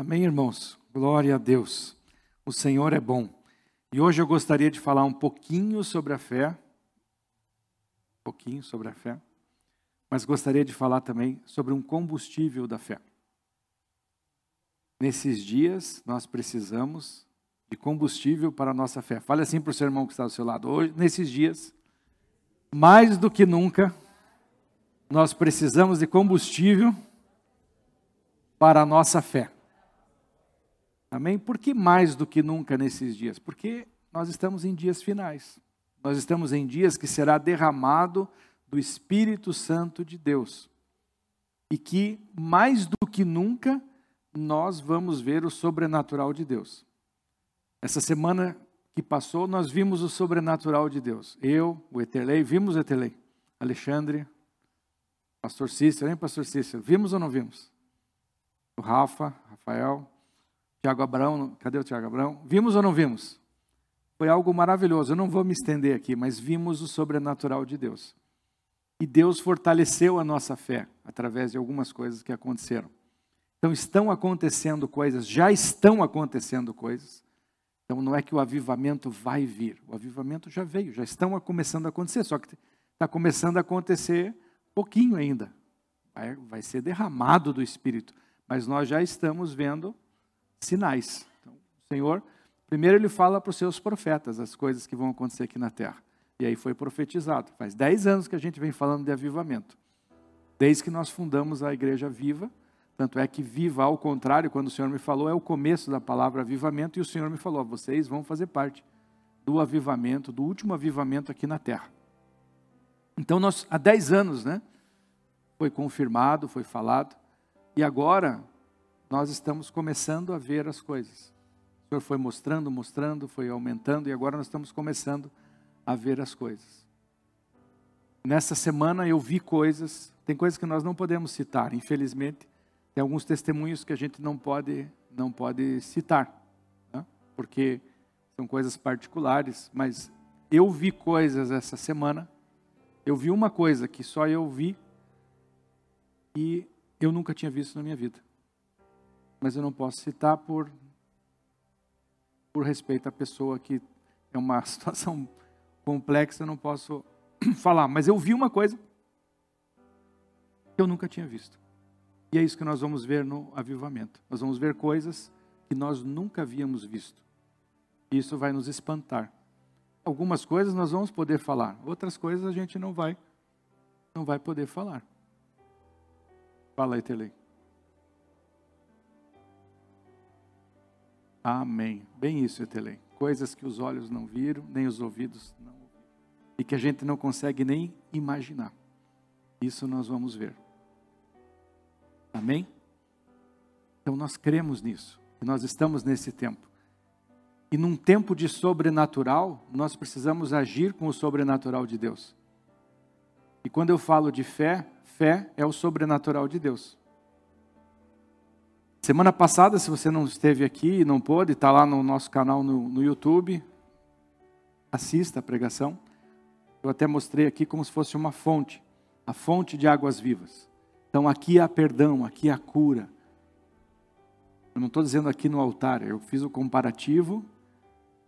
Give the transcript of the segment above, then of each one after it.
Amém, irmãos? Glória a Deus. O Senhor é bom. E hoje eu gostaria de falar um pouquinho sobre a fé. Um pouquinho sobre a fé. Mas gostaria de falar também sobre um combustível da fé. Nesses dias, nós precisamos de combustível para a nossa fé. Fale assim para o seu irmão que está do seu lado. Hoje, nesses dias, mais do que nunca, nós precisamos de combustível para a nossa fé. Amém? Por que mais do que nunca nesses dias? Porque nós estamos em dias finais. Nós estamos em dias que será derramado do Espírito Santo de Deus. E que mais do que nunca nós vamos ver o sobrenatural de Deus. Essa semana que passou, nós vimos o sobrenatural de Deus. Eu, o Eterlei, vimos o Eterlei. Alexandre, Pastor Cícero, hein, Pastor Cícero? Vimos ou não vimos? O Rafa, Rafael, Tiago Abrão, cadê o Tiago Abrão? Vimos ou não vimos? Foi algo maravilhoso. Eu não vou me estender aqui, mas vimos o sobrenatural de Deus. E Deus fortaleceu a nossa fé através de algumas coisas que aconteceram. Então estão acontecendo coisas, já estão acontecendo coisas. Então não é que o avivamento vai vir, o avivamento já veio, já estão começando a acontecer, só que está começando a acontecer pouquinho ainda. Vai, vai ser derramado do Espírito, mas nós já estamos vendo sinais. Então, o Senhor, primeiro ele fala para os seus profetas as coisas que vão acontecer aqui na terra. E aí foi profetizado. Faz dez anos que a gente vem falando de avivamento. Desde que nós fundamos a Igreja Viva, tanto é que viva, ao contrário, quando o Senhor me falou, é o começo da palavra avivamento, e o Senhor me falou: vocês vão fazer parte do avivamento, do último avivamento aqui na terra. Então, nós, há 10 anos, né? Foi confirmado, foi falado, e agora nós estamos começando a ver as coisas. O Senhor foi mostrando, mostrando, foi aumentando, e agora nós estamos começando a ver as coisas. Nessa semana eu vi coisas, tem coisas que nós não podemos citar, infelizmente, tem alguns testemunhos que a gente não pode, não pode citar, né? porque são coisas particulares, mas eu vi coisas essa semana, eu vi uma coisa que só eu vi e eu nunca tinha visto na minha vida. Mas eu não posso citar por, por respeito à pessoa que é uma situação complexa, eu não posso falar. Mas eu vi uma coisa que eu nunca tinha visto. E é isso que nós vamos ver no avivamento. Nós vamos ver coisas que nós nunca havíamos visto. E isso vai nos espantar. Algumas coisas nós vamos poder falar, outras coisas a gente não vai não vai poder falar. Fala aí. Amém. Bem isso, Etelei. Coisas que os olhos não viram, nem os ouvidos não ouviram. E que a gente não consegue nem imaginar. Isso nós vamos ver. Amém? Então nós cremos nisso. Nós estamos nesse tempo. E num tempo de sobrenatural, nós precisamos agir com o sobrenatural de Deus. E quando eu falo de fé, fé é o sobrenatural de Deus. Semana passada, se você não esteve aqui e não pôde, está lá no nosso canal no, no YouTube. Assista a pregação. Eu até mostrei aqui como se fosse uma fonte a fonte de águas vivas. Então aqui há perdão, aqui há cura. Eu não estou dizendo aqui no altar, eu fiz o comparativo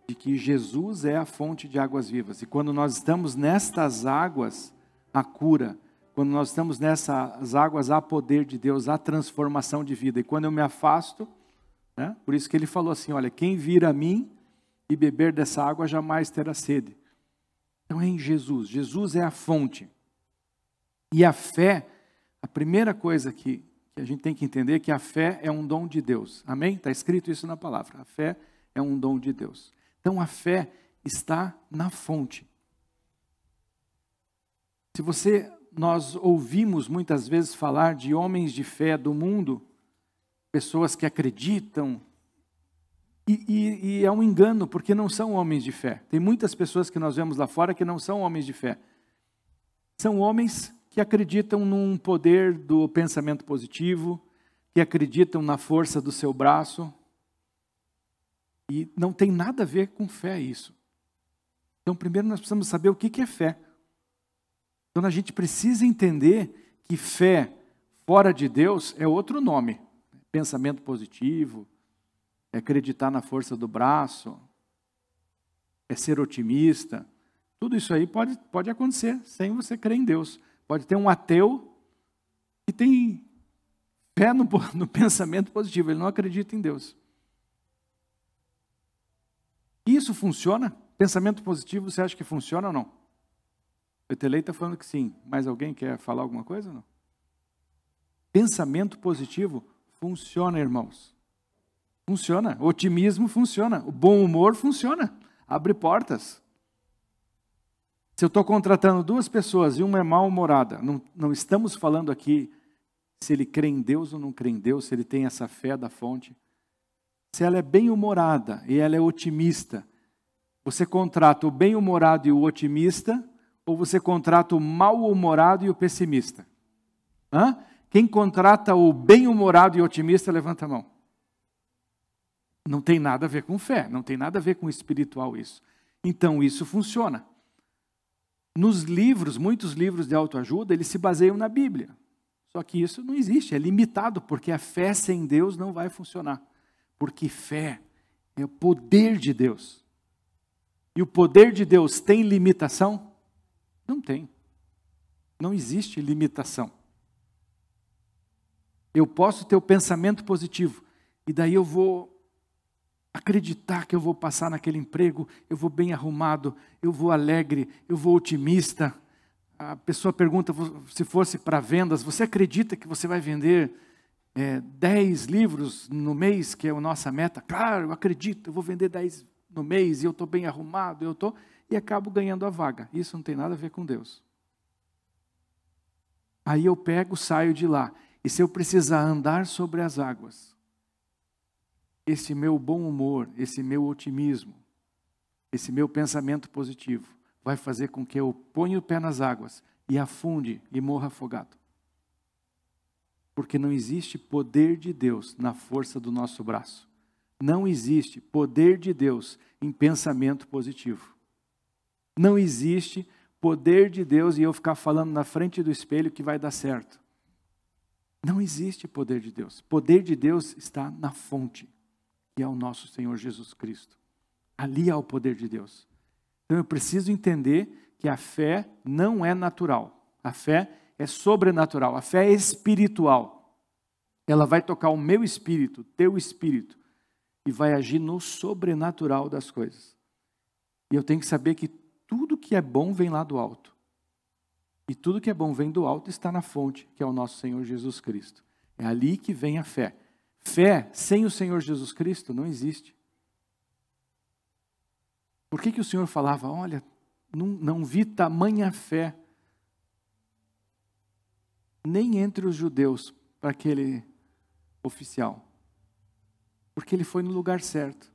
de que Jesus é a fonte de águas vivas. E quando nós estamos nestas águas, há cura. Quando nós estamos nessas águas, há poder de Deus, há transformação de vida. E quando eu me afasto, né, por isso que ele falou assim: olha, quem vir a mim e beber dessa água jamais terá sede. Então é em Jesus. Jesus é a fonte. E a fé a primeira coisa que, que a gente tem que entender é que a fé é um dom de Deus. Amém? Está escrito isso na palavra. A fé é um dom de Deus. Então a fé está na fonte. Se você, nós ouvimos muitas vezes falar de homens de fé do mundo, pessoas que acreditam, e, e, e, é um engano, porque não são homens de fé. Tem muitas pessoas que nós vemos lá fora que não são homens de fé. São homens que acreditam num poder do pensamento positivo, que acreditam na força do seu braço. E não tem nada a ver com fé isso. Então, primeiro nós precisamos saber o que é fé. Então a gente precisa entender que fé fora de Deus é outro nome. Pensamento positivo, é acreditar na força do braço, é ser otimista. Tudo isso aí pode, pode acontecer sem você crer em Deus. Pode ter um ateu que tem fé no, no pensamento positivo, ele não acredita em Deus. Isso funciona? Pensamento positivo, você acha que funciona ou não? O Etelei está falando que sim. Mais alguém quer falar alguma coisa ou não? Pensamento positivo funciona, irmãos. Funciona. Otimismo funciona. O bom humor funciona. Abre portas. Se eu estou contratando duas pessoas e uma é mal-humorada, não, não estamos falando aqui se ele crê em Deus ou não crê em Deus, se ele tem essa fé da fonte. Se ela é bem-humorada e ela é otimista, você contrata o bem-humorado e o otimista, ou você contrata o mal-humorado e o pessimista? Hã? Quem contrata o bem-humorado e otimista, levanta a mão. Não tem nada a ver com fé, não tem nada a ver com espiritual isso. Então isso funciona. Nos livros, muitos livros de autoajuda, eles se baseiam na Bíblia. Só que isso não existe, é limitado, porque a fé sem Deus não vai funcionar. Porque fé é o poder de Deus. E o poder de Deus tem limitação? Não tem. Não existe limitação. Eu posso ter o pensamento positivo, e daí eu vou acreditar que eu vou passar naquele emprego, eu vou bem arrumado, eu vou alegre, eu vou otimista. A pessoa pergunta se fosse para vendas, você acredita que você vai vender é, 10 livros no mês, que é a nossa meta? Claro, eu acredito, eu vou vender 10 no mês e eu estou bem arrumado, eu estou, e acabo ganhando a vaga. Isso não tem nada a ver com Deus. Aí eu pego, saio de lá. E se eu precisar andar sobre as águas, esse meu bom humor, esse meu otimismo, esse meu pensamento positivo vai fazer com que eu ponha o pé nas águas e afunde e morra afogado. Porque não existe poder de Deus na força do nosso braço. Não existe poder de Deus em pensamento positivo. Não existe poder de Deus e eu ficar falando na frente do espelho que vai dar certo. Não existe poder de Deus. Poder de Deus está na fonte é o nosso Senhor Jesus Cristo. Ali há o poder de Deus. Então eu preciso entender que a fé não é natural. A fé é sobrenatural. A fé é espiritual. Ela vai tocar o meu espírito, teu espírito, e vai agir no sobrenatural das coisas. E eu tenho que saber que tudo que é bom vem lá do alto. E tudo que é bom vem do alto está na fonte, que é o nosso Senhor Jesus Cristo. É ali que vem a fé. Fé sem o Senhor Jesus Cristo não existe. Por que, que o Senhor falava, olha, não, não vi tamanha fé nem entre os judeus para aquele oficial? Porque ele foi no lugar certo.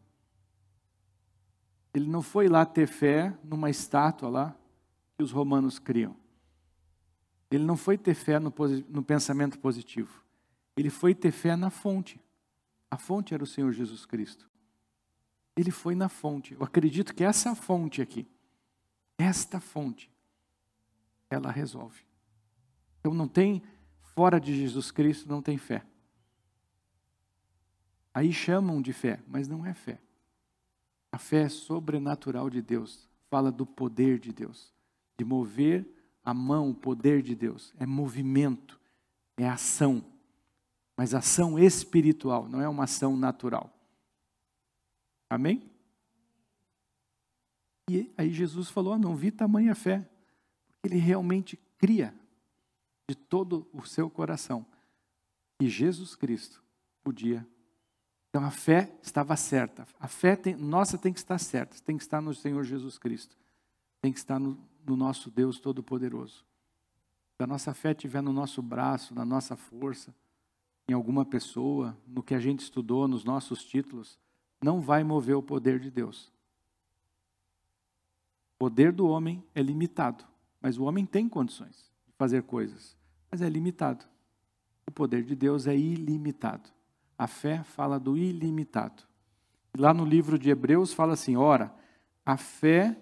Ele não foi lá ter fé numa estátua lá que os romanos criam. Ele não foi ter fé no, no pensamento positivo. Ele foi ter fé na fonte. A fonte era o Senhor Jesus Cristo. Ele foi na fonte. Eu acredito que essa fonte aqui, esta fonte, ela resolve. Então não tem, fora de Jesus Cristo, não tem fé. Aí chamam de fé, mas não é fé. A fé é sobrenatural de Deus, fala do poder de Deus, de mover a mão, o poder de Deus. É movimento, é ação mas ação espiritual, não é uma ação natural. Amém? E aí Jesus falou: ah, não vi tamanha fé, ele realmente cria de todo o seu coração que Jesus Cristo podia. Então a fé estava certa. A fé tem, nossa tem que estar certa, tem que estar no Senhor Jesus Cristo, tem que estar no, no nosso Deus Todo-Poderoso. Se a nossa fé estiver no nosso braço, na nossa força, em alguma pessoa, no que a gente estudou, nos nossos títulos, não vai mover o poder de Deus. O poder do homem é limitado, mas o homem tem condições de fazer coisas, mas é limitado. O poder de Deus é ilimitado. A fé fala do ilimitado. Lá no livro de Hebreus fala assim: ora, a fé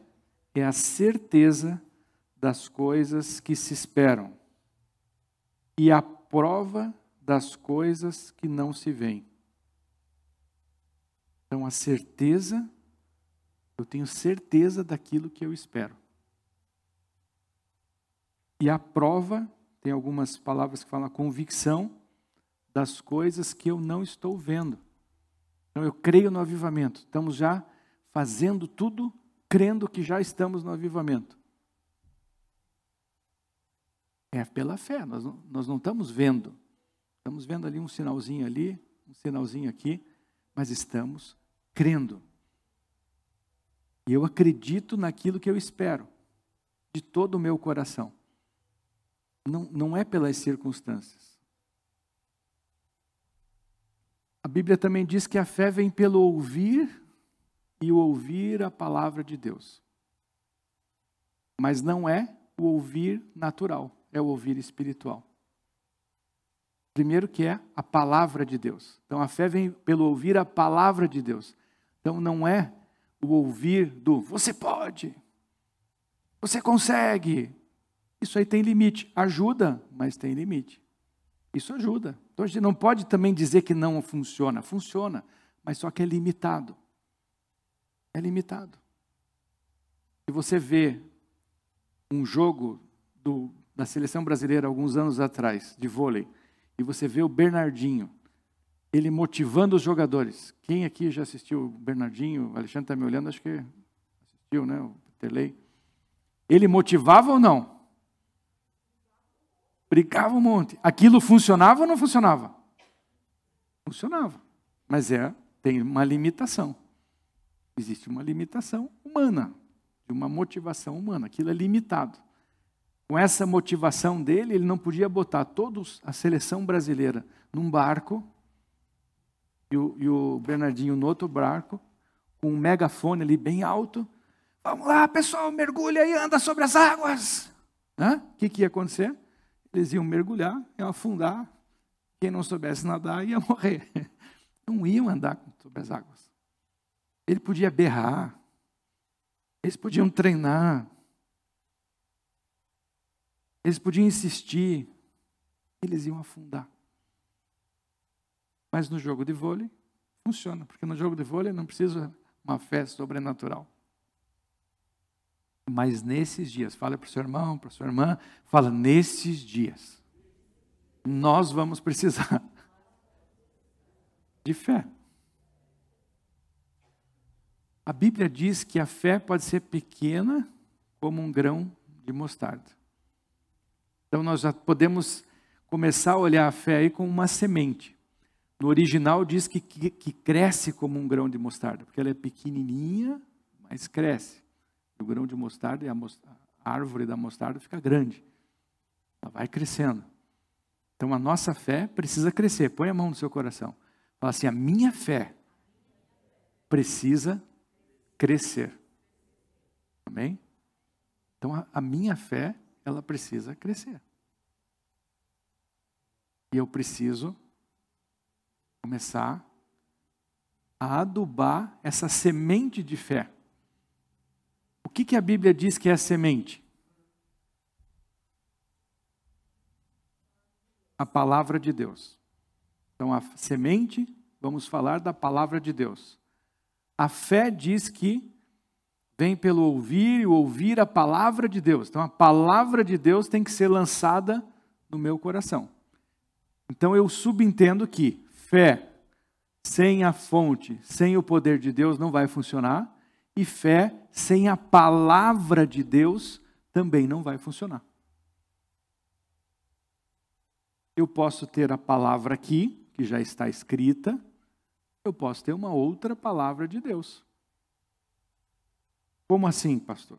é a certeza das coisas que se esperam e a prova das coisas que não se veem. Então, a certeza, eu tenho certeza daquilo que eu espero. E a prova, tem algumas palavras que falam convicção das coisas que eu não estou vendo. Então, eu creio no avivamento. Estamos já fazendo tudo crendo que já estamos no avivamento. É pela fé, nós não, nós não estamos vendo. Estamos vendo ali um sinalzinho ali, um sinalzinho aqui, mas estamos crendo. E eu acredito naquilo que eu espero, de todo o meu coração. Não, não é pelas circunstâncias. A Bíblia também diz que a fé vem pelo ouvir e o ouvir a palavra de Deus. Mas não é o ouvir natural, é o ouvir espiritual. Primeiro que é a palavra de Deus. Então a fé vem pelo ouvir a palavra de Deus. Então não é o ouvir do você pode, você consegue. Isso aí tem limite. Ajuda, mas tem limite. Isso ajuda. Então a gente não pode também dizer que não funciona. Funciona, mas só que é limitado é limitado. Se você vê um jogo do, da seleção brasileira alguns anos atrás, de vôlei, e você vê o Bernardinho, ele motivando os jogadores. Quem aqui já assistiu o Bernardinho? O Alexandre está me olhando, acho que assistiu, né? O Telei. Ele motivava ou não? Brincava um monte. Aquilo funcionava ou não funcionava? Funcionava. Mas é, tem uma limitação. Existe uma limitação humana, de uma motivação humana. Aquilo é limitado. Com essa motivação dele, ele não podia botar todos a seleção brasileira num barco e o, e o Bernardinho no outro barco, com um megafone ali bem alto. Vamos lá, pessoal, mergulha e anda sobre as águas. O que, que ia acontecer? Eles iam mergulhar, iam afundar. Quem não soubesse nadar ia morrer. Não iam andar sobre as águas. Ele podia berrar. Eles podiam treinar. Eles podiam insistir. Eles iam afundar. Mas no jogo de vôlei, funciona. Porque no jogo de vôlei não precisa uma fé sobrenatural. Mas nesses dias, fala para o seu irmão, para a sua irmã, fala, nesses dias, nós vamos precisar de fé. A Bíblia diz que a fé pode ser pequena como um grão de mostarda. Então nós já podemos começar a olhar a fé aí como uma semente. No original diz que, que, que cresce como um grão de mostarda, porque ela é pequenininha, mas cresce. O grão de mostarda e a, a árvore da mostarda fica grande. Ela vai crescendo. Então a nossa fé precisa crescer. Põe a mão no seu coração. Fala assim: a minha fé precisa crescer. Amém? Então a, a minha fé, ela precisa crescer. E eu preciso começar a adubar essa semente de fé. O que, que a Bíblia diz que é semente? A palavra de Deus. Então, a semente, vamos falar da palavra de Deus. A fé diz que vem pelo ouvir e ouvir a palavra de Deus. Então a palavra de Deus tem que ser lançada no meu coração. Então eu subentendo que fé sem a fonte, sem o poder de Deus não vai funcionar, e fé sem a palavra de Deus também não vai funcionar. Eu posso ter a palavra aqui, que já está escrita, eu posso ter uma outra palavra de Deus. Como assim, pastor?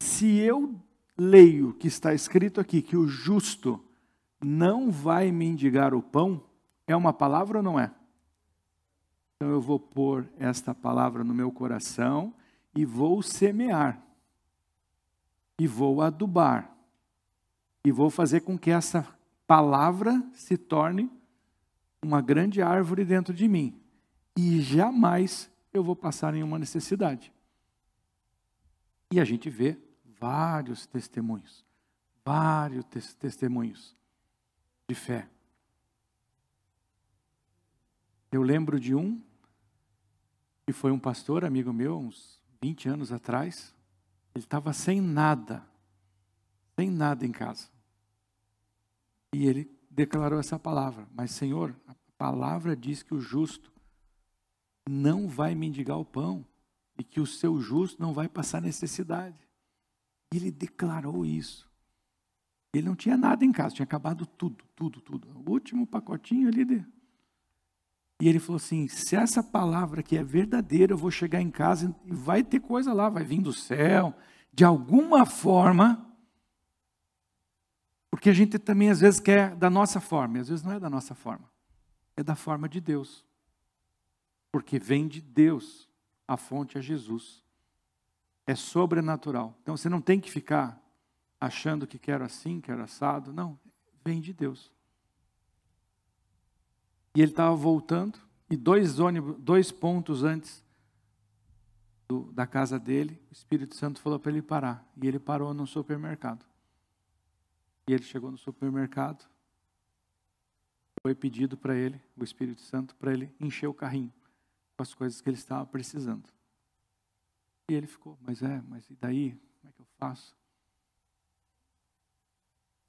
Se eu leio que está escrito aqui que o justo não vai mendigar o pão, é uma palavra ou não é? Então eu vou pôr esta palavra no meu coração e vou semear, e vou adubar, e vou fazer com que essa palavra se torne uma grande árvore dentro de mim e jamais eu vou passar nenhuma necessidade. E a gente vê vários testemunhos, vários tes testemunhos de fé. Eu lembro de um que foi um pastor, amigo meu, uns 20 anos atrás. Ele estava sem nada, sem nada em casa. E ele declarou essa palavra: Mas, Senhor, a palavra diz que o justo não vai mendigar o pão e que o seu justo não vai passar necessidade. E ele declarou isso. Ele não tinha nada em casa, tinha acabado tudo, tudo, tudo. O último pacotinho ali de, e ele falou assim: se essa palavra que é verdadeira, eu vou chegar em casa e vai ter coisa lá, vai vir do céu, de alguma forma. Porque a gente também às vezes quer da nossa forma, e às vezes não é da nossa forma, é da forma de Deus. Porque vem de Deus, a fonte é Jesus. É sobrenatural. Então você não tem que ficar achando que quero assim, quero assado. Não, vem de Deus. E ele estava voltando, e dois ônibus, dois pontos antes do, da casa dele, o Espírito Santo falou para ele parar. E ele parou no supermercado. E ele chegou no supermercado. Foi pedido para ele, o Espírito Santo, para ele encher o carrinho com as coisas que ele estava precisando. E ele ficou, mas é, mas e daí? Como é que eu faço?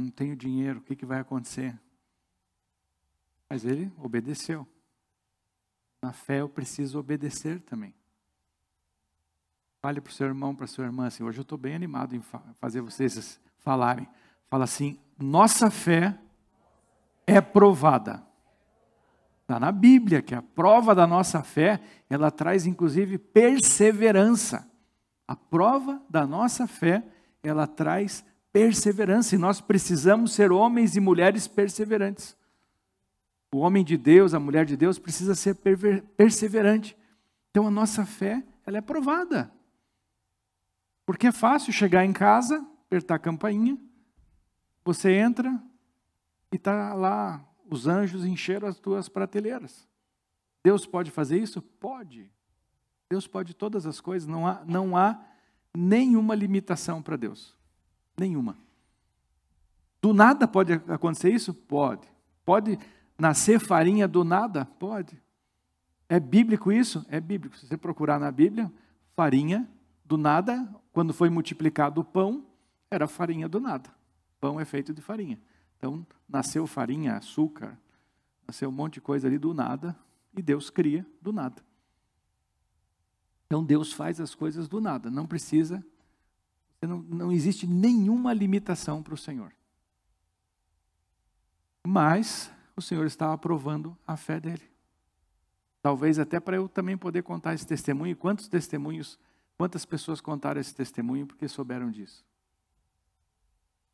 Não tenho dinheiro, o que, que vai acontecer? Mas ele obedeceu. Na fé eu preciso obedecer também. Fale para o seu irmão, para a sua irmã assim, hoje eu estou bem animado em fazer vocês falarem. Fala assim, nossa fé é provada. Está na Bíblia que a prova da nossa fé, ela traz inclusive perseverança. A prova da nossa fé, ela traz perseverança. E nós precisamos ser homens e mulheres perseverantes. O homem de Deus, a mulher de Deus precisa ser perseverante. Então a nossa fé, ela é provada. Porque é fácil chegar em casa, apertar a campainha, você entra e está lá, os anjos encheram as tuas prateleiras. Deus pode fazer isso? Pode. Deus pode todas as coisas, não há, não há nenhuma limitação para Deus. Nenhuma. Do nada pode acontecer isso? Pode. Pode Nascer farinha do nada? Pode. É bíblico isso? É bíblico. Se você procurar na Bíblia, farinha do nada, quando foi multiplicado o pão, era farinha do nada. Pão é feito de farinha. Então, nasceu farinha, açúcar, nasceu um monte de coisa ali do nada, e Deus cria do nada. Então, Deus faz as coisas do nada, não precisa, não, não existe nenhuma limitação para o Senhor. Mas, o Senhor estava provando a fé dele. Talvez até para eu também poder contar esse testemunho. Quantos testemunhos, quantas pessoas contaram esse testemunho porque souberam disso?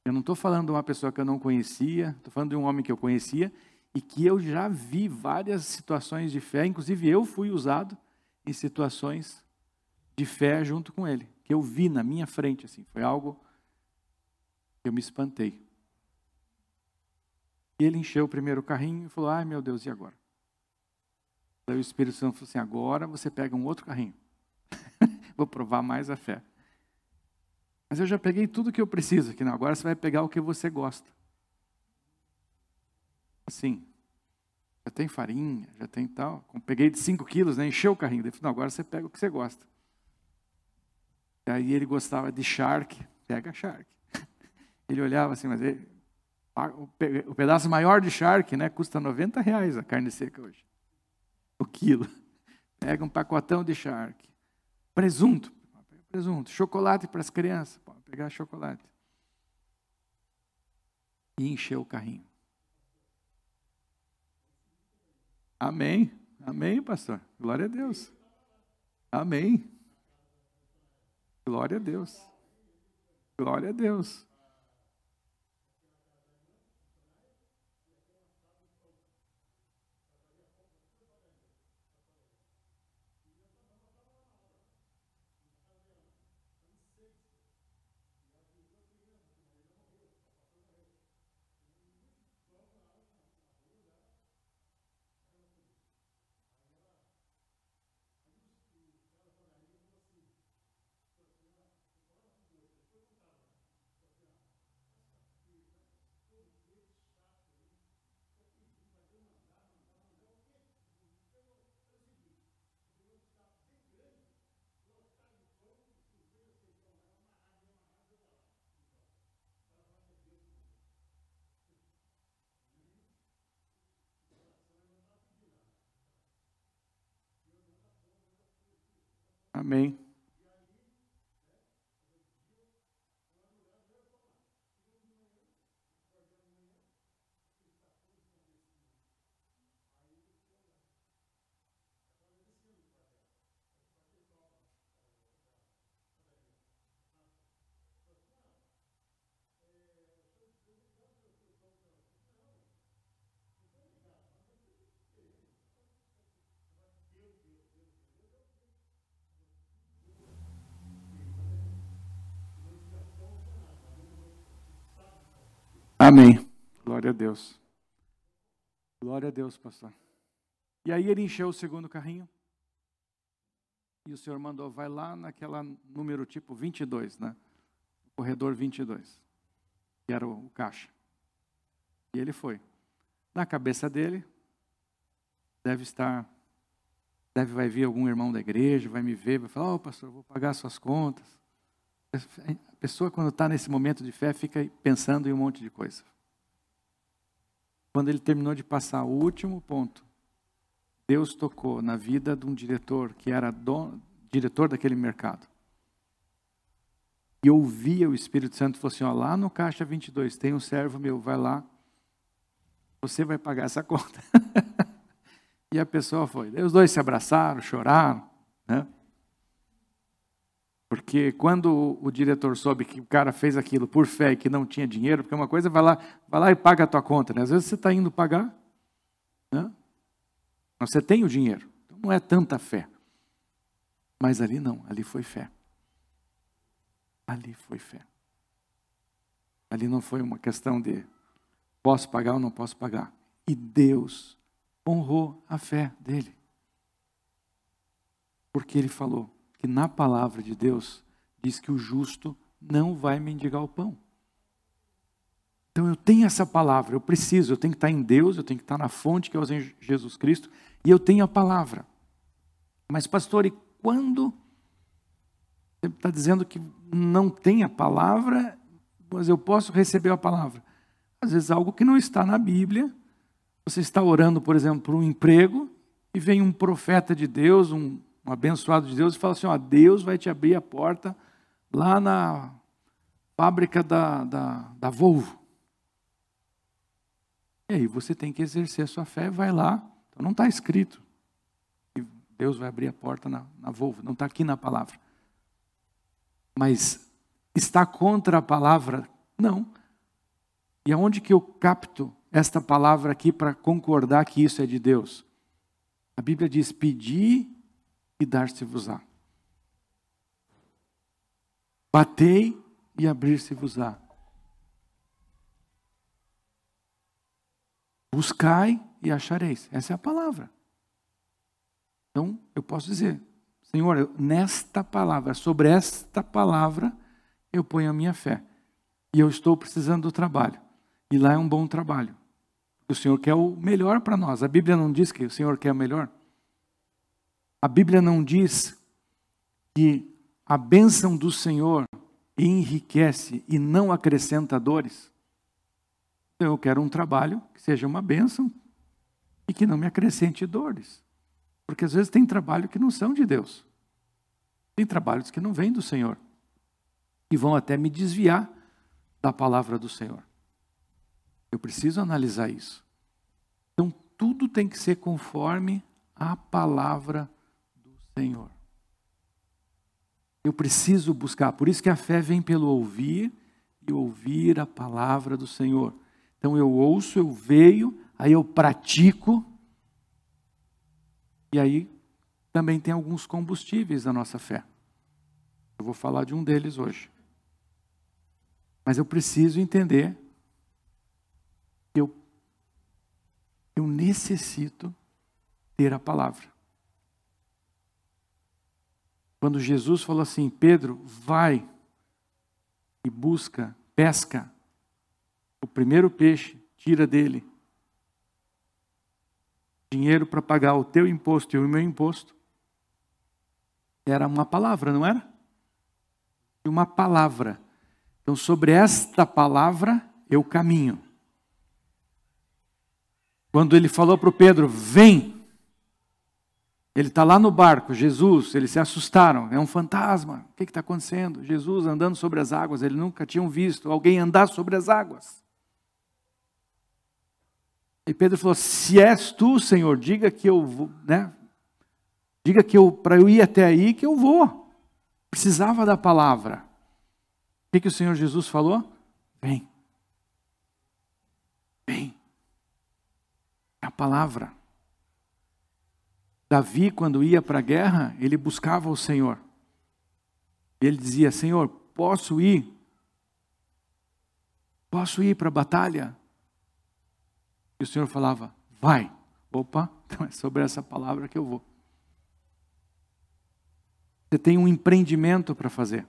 Eu não estou falando de uma pessoa que eu não conhecia, estou falando de um homem que eu conhecia e que eu já vi várias situações de fé, inclusive eu fui usado em situações de fé junto com ele, que eu vi na minha frente, assim, foi algo que eu me espantei. E ele encheu o primeiro carrinho e falou: Ai meu Deus, e agora? Daí o Espírito Santo falou assim: Agora você pega um outro carrinho. Vou provar mais a fé. Mas eu já peguei tudo que eu preciso aqui. Não, agora você vai pegar o que você gosta. Assim, já tem farinha, já tem tal. Peguei de 5 quilos, né? encheu o carrinho. Daí, não, agora você pega o que você gosta. E aí ele gostava de shark, pega shark. Ele olhava assim, mas ele, o pedaço maior de charque, né, custa 90 reais a carne seca hoje. O quilo. Pega um pacotão de charque. Presunto. Presunto. Chocolate para as crianças. Pode pegar chocolate. E encher o carrinho. Amém. Amém, pastor. Glória a Deus. Amém. Glória a Deus. Glória a Deus. Amém. Amém. Glória a Deus. Glória a Deus, pastor. E aí ele encheu o segundo carrinho. E o senhor mandou, vai lá naquela número tipo 22, né? Corredor 22. Que era o, caixa. E ele foi. Na cabeça dele, deve estar, deve vai vir algum irmão da igreja, vai me ver, vai falar, ó oh, pastor, vou pagar suas contas. A pessoa, quando está nesse momento de fé, fica pensando em um monte de coisa. Quando ele terminou de passar o último ponto, Deus tocou na vida de um diretor que era dono, diretor daquele mercado. E ouvia o Espírito Santo falou assim: ó, lá no caixa 22 tem um servo meu, vai lá, você vai pagar essa conta. e a pessoa foi. Os dois se abraçaram, choraram, né? Porque quando o diretor soube que o cara fez aquilo por fé e que não tinha dinheiro, porque uma coisa vai lá, vai lá e paga a tua conta, né? Às vezes você está indo pagar, né? Mas você tem o dinheiro, então não é tanta fé. Mas ali não, ali foi fé. Ali foi fé. Ali não foi uma questão de posso pagar ou não posso pagar. E Deus honrou a fé dele. Porque ele falou: que na palavra de Deus diz que o justo não vai mendigar o pão. Então eu tenho essa palavra, eu preciso, eu tenho que estar em Deus, eu tenho que estar na fonte que é Jesus Cristo, e eu tenho a palavra. Mas, pastor, e quando você está dizendo que não tem a palavra, mas eu posso receber a palavra? Às vezes algo que não está na Bíblia, você está orando, por exemplo, por um emprego, e vem um profeta de Deus, um um abençoado de Deus, e fala assim: ó, Deus vai te abrir a porta lá na fábrica da, da, da Volvo. E aí você tem que exercer a sua fé, vai lá. Então não está escrito que Deus vai abrir a porta na, na Volvo, não está aqui na palavra. Mas está contra a palavra? Não. E aonde que eu capto esta palavra aqui para concordar que isso é de Deus? A Bíblia diz: pedir e dar-se-vos-á. Batei e abrir-se-vos-á. Buscai e achareis. Essa é a palavra. Então, eu posso dizer, Senhor, nesta palavra, sobre esta palavra, eu ponho a minha fé. E eu estou precisando do trabalho. E lá é um bom trabalho. O Senhor quer o melhor para nós. A Bíblia não diz que o Senhor quer o melhor. A Bíblia não diz que a bênção do Senhor enriquece e não acrescenta dores? Então eu quero um trabalho que seja uma bênção e que não me acrescente dores. Porque às vezes tem trabalho que não são de Deus. Tem trabalhos que não vêm do Senhor. E vão até me desviar da palavra do Senhor. Eu preciso analisar isso. Então tudo tem que ser conforme a palavra Senhor. Eu preciso buscar, por isso que a fé vem pelo ouvir e ouvir a palavra do Senhor. Então eu ouço, eu vejo, aí eu pratico, e aí também tem alguns combustíveis da nossa fé. Eu vou falar de um deles hoje. Mas eu preciso entender que eu, eu necessito ter a palavra. Quando Jesus falou assim: Pedro, vai e busca, pesca o primeiro peixe, tira dele dinheiro para pagar o teu imposto e o meu imposto. Era uma palavra, não era? Uma palavra. Então, sobre esta palavra, eu caminho. Quando ele falou para o Pedro, vem, Ele está lá no barco, Jesus, eles se assustaram, é um fantasma, o que está acontecendo? Jesus andando sobre as águas, eles nunca tinham visto alguém andar sobre as águas. E Pedro falou: Se és tu, Senhor, diga que eu vou, né? Diga que eu, para eu ir até aí, que eu vou. Precisava da palavra. O que, que o Senhor Jesus falou? Vem. Vem. É a palavra. Davi, quando ia para a guerra, ele buscava o Senhor. Ele dizia: Senhor, posso ir? Posso ir para a batalha? E o Senhor falava: Vai. Opa, então é sobre essa palavra que eu vou. Você tem um empreendimento para fazer.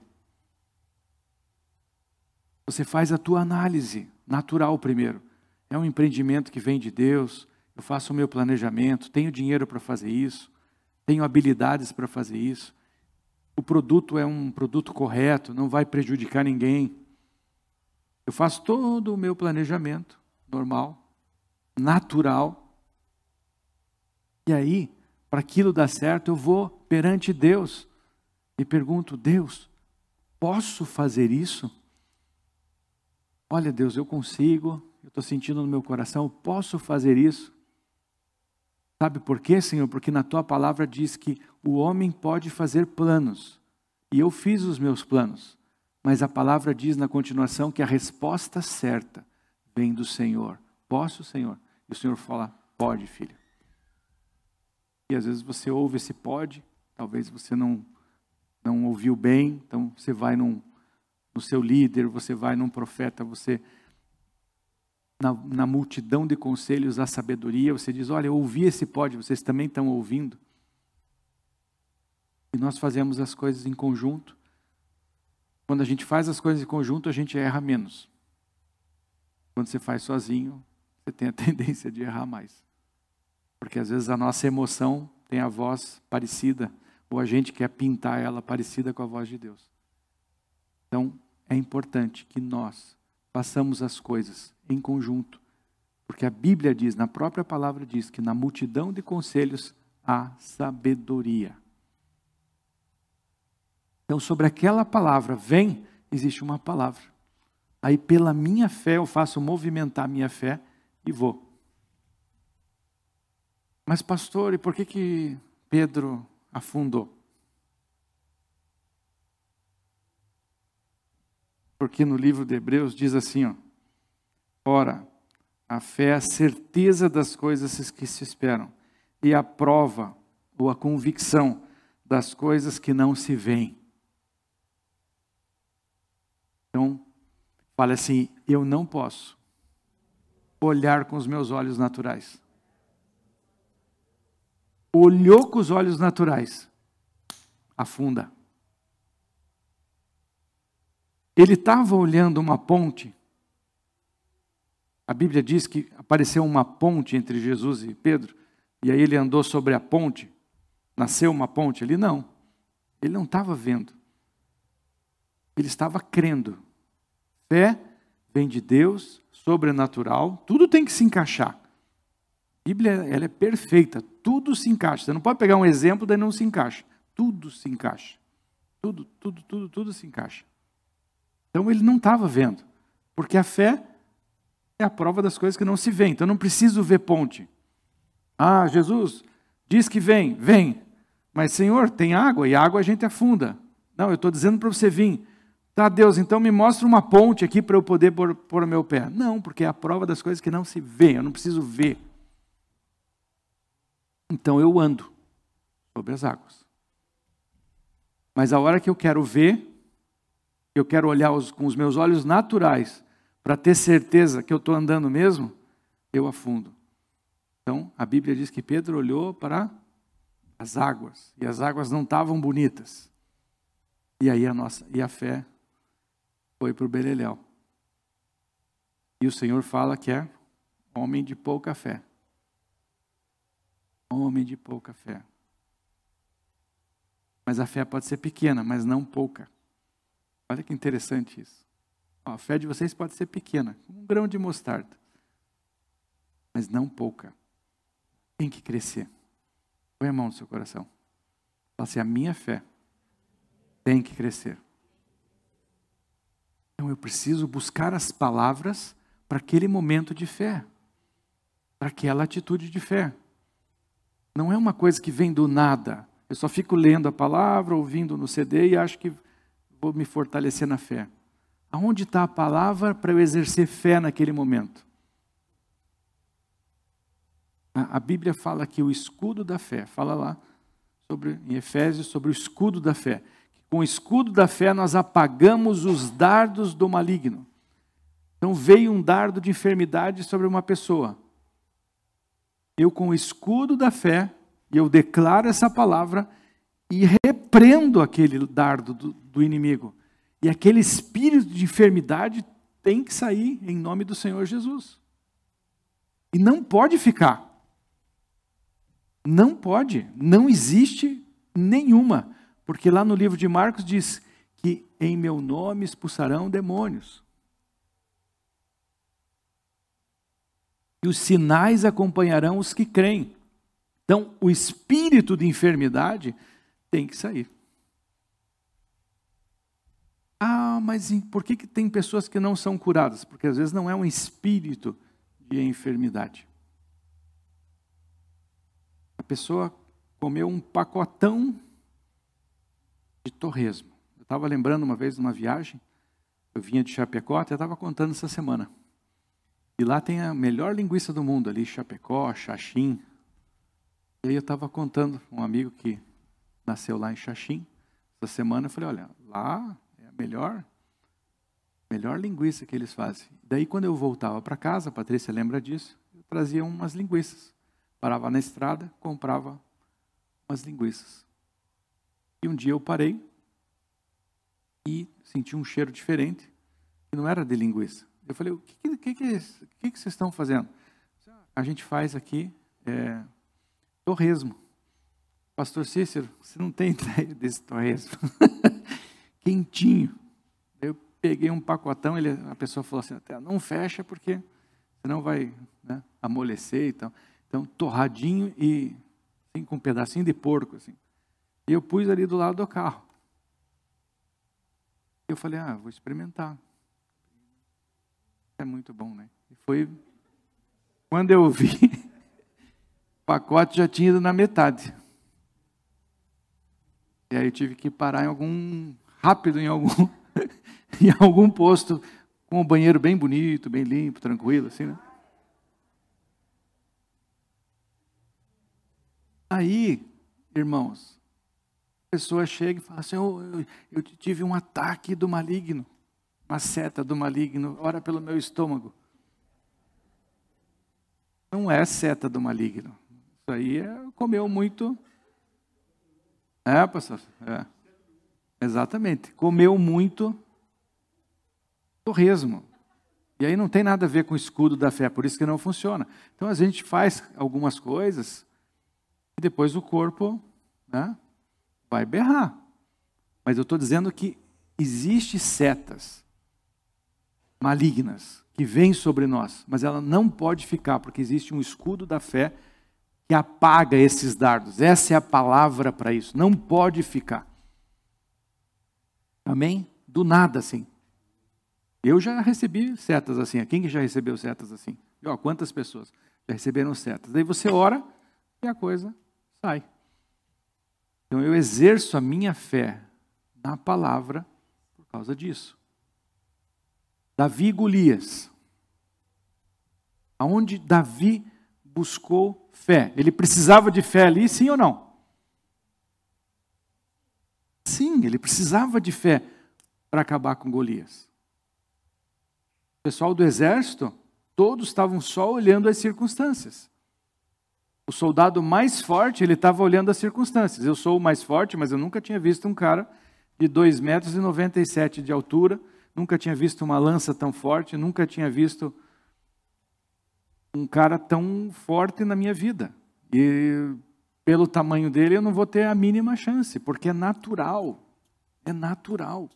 Você faz a tua análise natural primeiro. É um empreendimento que vem de Deus. Eu faço o meu planejamento, tenho dinheiro para fazer isso, tenho habilidades para fazer isso. O produto é um produto correto, não vai prejudicar ninguém. Eu faço todo o meu planejamento normal natural. E aí, para aquilo dar certo, eu vou perante Deus e pergunto: Deus, posso fazer isso? Olha, Deus, eu consigo, eu estou sentindo no meu coração, posso fazer isso. Sabe por quê, Senhor? Porque na tua palavra diz que o homem pode fazer planos. E eu fiz os meus planos. Mas a palavra diz na continuação que a resposta certa vem do Senhor. Posso, Senhor? E o Senhor fala: pode, filho. E às vezes você ouve esse pode, talvez você não, não ouviu bem, então você vai num, no seu líder, você vai num profeta, você. Na, na multidão de conselhos a sabedoria, você diz: Olha, eu ouvi esse pode, vocês também estão ouvindo. E nós fazemos as coisas em conjunto. Quando a gente faz as coisas em conjunto, a gente erra menos. Quando você faz sozinho, você tem a tendência de errar mais. Porque às vezes a nossa emoção tem a voz parecida, ou a gente quer pintar ela parecida com a voz de Deus. Então, é importante que nós façamos as coisas em conjunto, porque a Bíblia diz, na própria palavra diz, que na multidão de conselhos há sabedoria. Então, sobre aquela palavra, vem, existe uma palavra. Aí, pela minha fé, eu faço movimentar a minha fé e vou. Mas, pastor, e por que, que Pedro afundou? Porque no livro de Hebreus diz assim: ó, ora, a fé é a certeza das coisas que se esperam, e a prova ou a convicção das coisas que não se veem. Então, fala assim: eu não posso olhar com os meus olhos naturais. Olhou com os olhos naturais, afunda. Ele estava olhando uma ponte. A Bíblia diz que apareceu uma ponte entre Jesus e Pedro, e aí ele andou sobre a ponte. Nasceu uma ponte ali? Não. Ele não estava vendo. Ele estava crendo. Fé vem de Deus, sobrenatural, tudo tem que se encaixar. A Bíblia ela é perfeita, tudo se encaixa. Você não pode pegar um exemplo daí não se encaixa. Tudo se encaixa. Tudo, tudo, tudo, tudo se encaixa. Então ele não estava vendo, porque a fé é a prova das coisas que não se vê. Então não preciso ver ponte. Ah, Jesus diz que vem, vem. Mas Senhor, tem água e água a gente afunda. Não, eu estou dizendo para você vir. Tá, Deus, então me mostra uma ponte aqui para eu poder pôr, pôr meu pé. Não, porque é a prova das coisas que não se vê, eu não preciso ver. Então eu ando sobre as águas. Mas a hora que eu quero ver, eu quero olhar os, com os meus olhos naturais, para ter certeza que eu estou andando mesmo, eu afundo. Então, a Bíblia diz que Pedro olhou para as águas, e as águas não estavam bonitas. E aí a nossa, e a fé foi para o Beleléu. E o Senhor fala que é homem de pouca fé. Homem de pouca fé. Mas a fé pode ser pequena, mas não pouca. Olha que interessante isso. A fé de vocês pode ser pequena, um grão de mostarda, mas não pouca. Tem que crescer. Põe a mão no seu coração. Fala assim: a minha fé tem que crescer. Então eu preciso buscar as palavras para aquele momento de fé, para aquela atitude de fé. Não é uma coisa que vem do nada. Eu só fico lendo a palavra, ouvindo no CD e acho que vou me fortalecer na fé. Aonde está a palavra para eu exercer fé naquele momento? A Bíblia fala que o escudo da fé, fala lá sobre, em Efésios sobre o escudo da fé. Com o escudo da fé nós apagamos os dardos do maligno. Então veio um dardo de enfermidade sobre uma pessoa. Eu, com o escudo da fé, eu declaro essa palavra e repreendo aquele dardo do, do inimigo. E aquele espírito de enfermidade tem que sair em nome do Senhor Jesus. E não pode ficar. Não pode, não existe nenhuma. Porque lá no livro de Marcos diz que em meu nome expulsarão demônios. E os sinais acompanharão os que creem. Então, o espírito de enfermidade tem que sair. Ah, mas por que, que tem pessoas que não são curadas? Porque às vezes não é um espírito de enfermidade. A pessoa comeu um pacotão de torresmo. Eu estava lembrando uma vez de uma viagem, eu vinha de Chapecó, até estava contando essa semana. E lá tem a melhor linguiça do mundo ali, Chapecó, Xaxim. E aí eu estava contando um amigo que nasceu lá em Xaxim, essa semana, eu falei, olha, lá melhor, melhor linguiça que eles fazem. Daí quando eu voltava para casa, a Patrícia lembra disso, eu trazia umas linguiças. Parava na estrada, comprava umas linguiças. E um dia eu parei e senti um cheiro diferente, que não era de linguiça. Eu falei, o que, que, que, que, é que, vocês estão fazendo? A gente faz aqui é, torresmo. Pastor Cícero, você não tem ideia desse torresmo. Quentinho. Eu peguei um pacotão, ele, a pessoa falou assim, não fecha porque senão vai né, amolecer e tal. Então, torradinho e assim, com um pedacinho de porco. Assim. E eu pus ali do lado do carro. Eu falei, ah, vou experimentar. É muito bom, né? E foi. Quando eu vi, o pacote já tinha ido na metade. E aí eu tive que parar em algum. Rápido em algum. em algum posto com um banheiro bem bonito, bem limpo, tranquilo, assim, né? Aí, irmãos, a pessoa chega e fala assim: oh, eu, eu tive um ataque do maligno, uma seta do maligno, ora pelo meu estômago. Não é seta do maligno. Isso aí é, comeu muito. É, pastor? É. Exatamente. Comeu muito torresmo. E aí não tem nada a ver com o escudo da fé, por isso que não funciona. Então a gente faz algumas coisas e depois o corpo né, vai berrar. Mas eu estou dizendo que existe setas malignas que vêm sobre nós, mas ela não pode ficar, porque existe um escudo da fé que apaga esses dardos. Essa é a palavra para isso. Não pode ficar. Amém? Do nada assim. Eu já recebi setas assim. Quem que já recebeu setas assim? E, ó, quantas pessoas já receberam setas? Daí você ora e a coisa sai. Então eu exerço a minha fé na palavra por causa disso. Davi e Golias. Aonde Davi buscou fé? Ele precisava de fé ali, sim ou não? Ele precisava de fé para acabar com Golias. O pessoal do exército, todos estavam só olhando as circunstâncias o soldado mais forte, ele estava olhando as circunstâncias. Eu sou o mais forte, mas eu nunca tinha visto um cara de 2 metros e 97 de altura, nunca tinha visto uma lança tão forte, nunca tinha visto um cara tão forte na minha vida. E pelo tamanho dele eu não vou ter a mínima chance, porque é natural. É natural.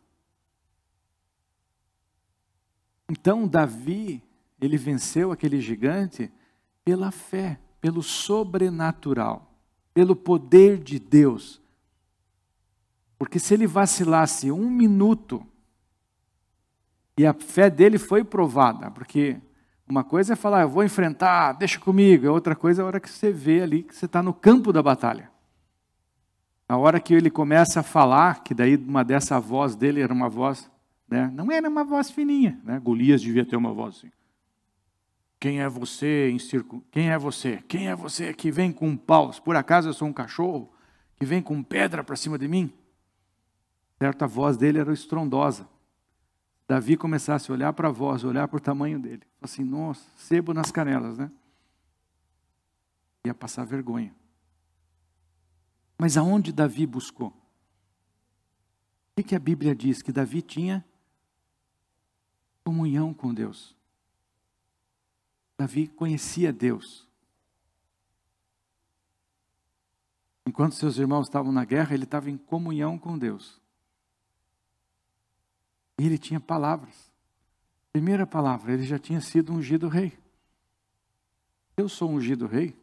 Então Davi, ele venceu aquele gigante pela fé pelo sobrenatural. pelo poder de Deus. Porque se ele vacilasse um minuto, e a fé dele foi provada, porque uma coisa é falar, eu vou enfrentar, deixa comigo, outra coisa é a hora que você vê ali que você está no campo da batalha. A hora que ele começa a falar, que daí uma dessa voz dele era uma voz, né? não era uma voz fininha, né? Golias devia ter uma voz assim. Quem é você em circo? Quem é você? Quem é você que vem com paus? Por acaso eu sou um cachorro que vem com pedra para cima de mim? Certo, a voz dele era estrondosa. Davi começasse a olhar para a voz, olhar para o tamanho dele. Assim, nossa, sebo nas canelas, né? Ia passar vergonha. Mas aonde Davi buscou? O que, a Bíblia diz? Que Davi tinha comunhão com Deus. Davi conhecia Deus. Enquanto seus irmãos estavam na guerra, ele estava em comunhão com Deus. E ele tinha palavras. Primeira palavra, ele já tinha sido ungido rei. Eu sou ungido rei.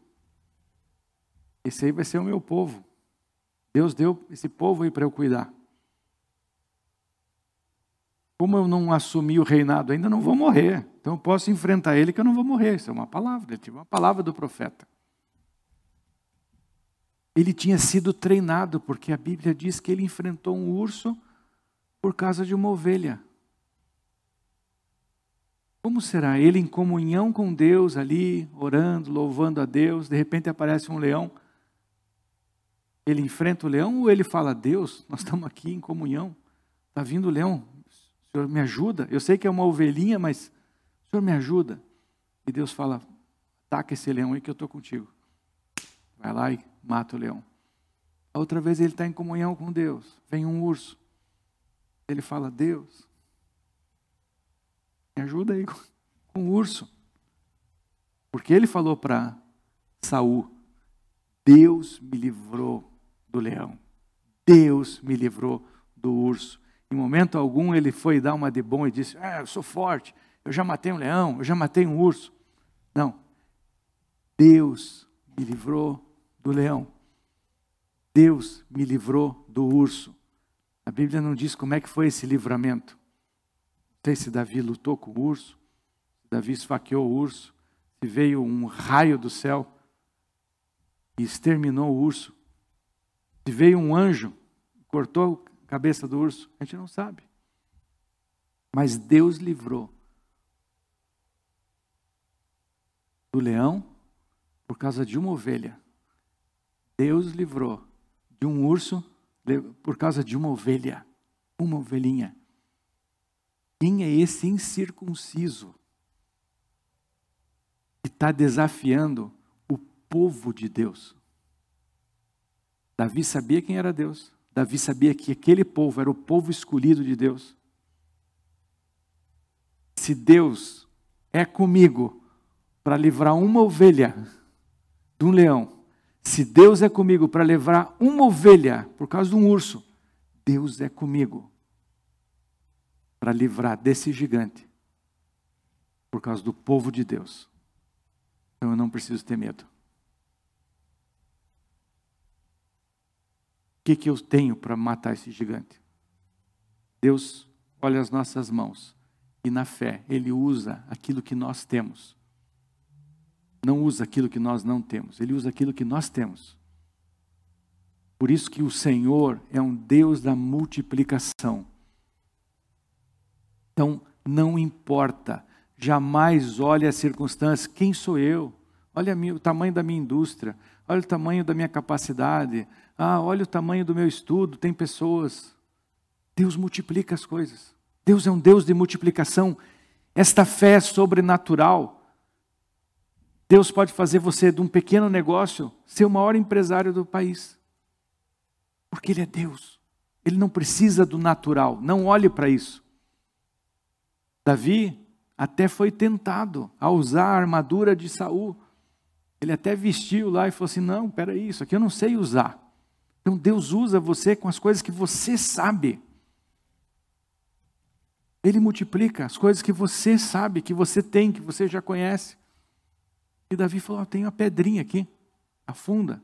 Esse aí vai ser o meu povo. Deus deu esse povo aí para eu cuidar. Como eu não assumi o reinado ainda, não vou morrer. Então eu posso enfrentar ele que eu não vou morrer. Isso é uma palavra. Ele uma palavra do profeta. Ele tinha sido treinado, porque a Bíblia diz que ele enfrentou um urso por causa de uma ovelha. Como será? Ele em comunhão com Deus ali, orando, louvando a Deus, de repente aparece um leão. Ele enfrenta o leão ou ele fala: Deus, nós estamos aqui em comunhão. Está vindo o leão, o Senhor me ajuda. Eu sei que é uma ovelhinha, mas o Senhor me ajuda. E Deus fala: taca esse leão aí que eu estou contigo. Vai lá e mata o leão. A outra vez ele está em comunhão com Deus. Vem um urso. Ele fala: Deus, me ajuda aí com o urso. Porque ele falou para Saul: Deus me livrou do leão. Deus me livrou do urso. Em momento algum ele foi dar uma de bom e disse: ah, Eu sou forte, eu já matei um leão, eu já matei um urso. Não. Deus me livrou do leão. Deus me livrou do urso. A Bíblia não diz como é que foi esse livramento. Não sei se Davi lutou com o urso, se Davi esfaqueou o urso, se veio um raio do céu e exterminou o urso, se veio um anjo cortou cabeça do urso? A gente não sabe. Mas Deus livrou do leão por causa de uma ovelha. Deus livrou de um urso por causa de uma ovelha, uma ovelhinha. Quem é esse incircunciso que está desafiando o povo de Deus? Davi sabia quem era Deus. Davi sabia que aquele povo era o povo escolhido de Deus. Se Deus é comigo para livrar uma ovelha de um leão, se Deus é comigo para livrar uma ovelha por causa de um urso, Deus é comigo para livrar desse gigante por causa do povo de Deus. Então eu não preciso ter medo. Que, que eu tenho para matar esse gigante? Deus olha as nossas mãos e na fé Ele usa aquilo que nós temos. Não usa aquilo que nós não temos, Ele usa aquilo que nós temos. Por isso que o Senhor é um Deus da multiplicação. Então, não importa, jamais olhe as circunstâncias, quem sou eu? Olha o tamanho da minha indústria, olha o tamanho da minha capacidade, ah, olha o tamanho do meu estudo, tem pessoas. Deus multiplica as coisas. Deus é um Deus de multiplicação. Esta fé é sobrenatural. Deus pode fazer você de um pequeno negócio ser o maior empresário do país. Porque Ele é Deus. Ele não precisa do natural. Não olhe para isso. Davi até foi tentado a usar a armadura de Saul. Ele até vestiu lá e falou assim: Não, peraí, isso aqui eu não sei usar. Então Deus usa você com as coisas que você sabe. Ele multiplica as coisas que você sabe, que você tem, que você já conhece. E Davi falou: oh, tem uma pedrinha aqui, afunda.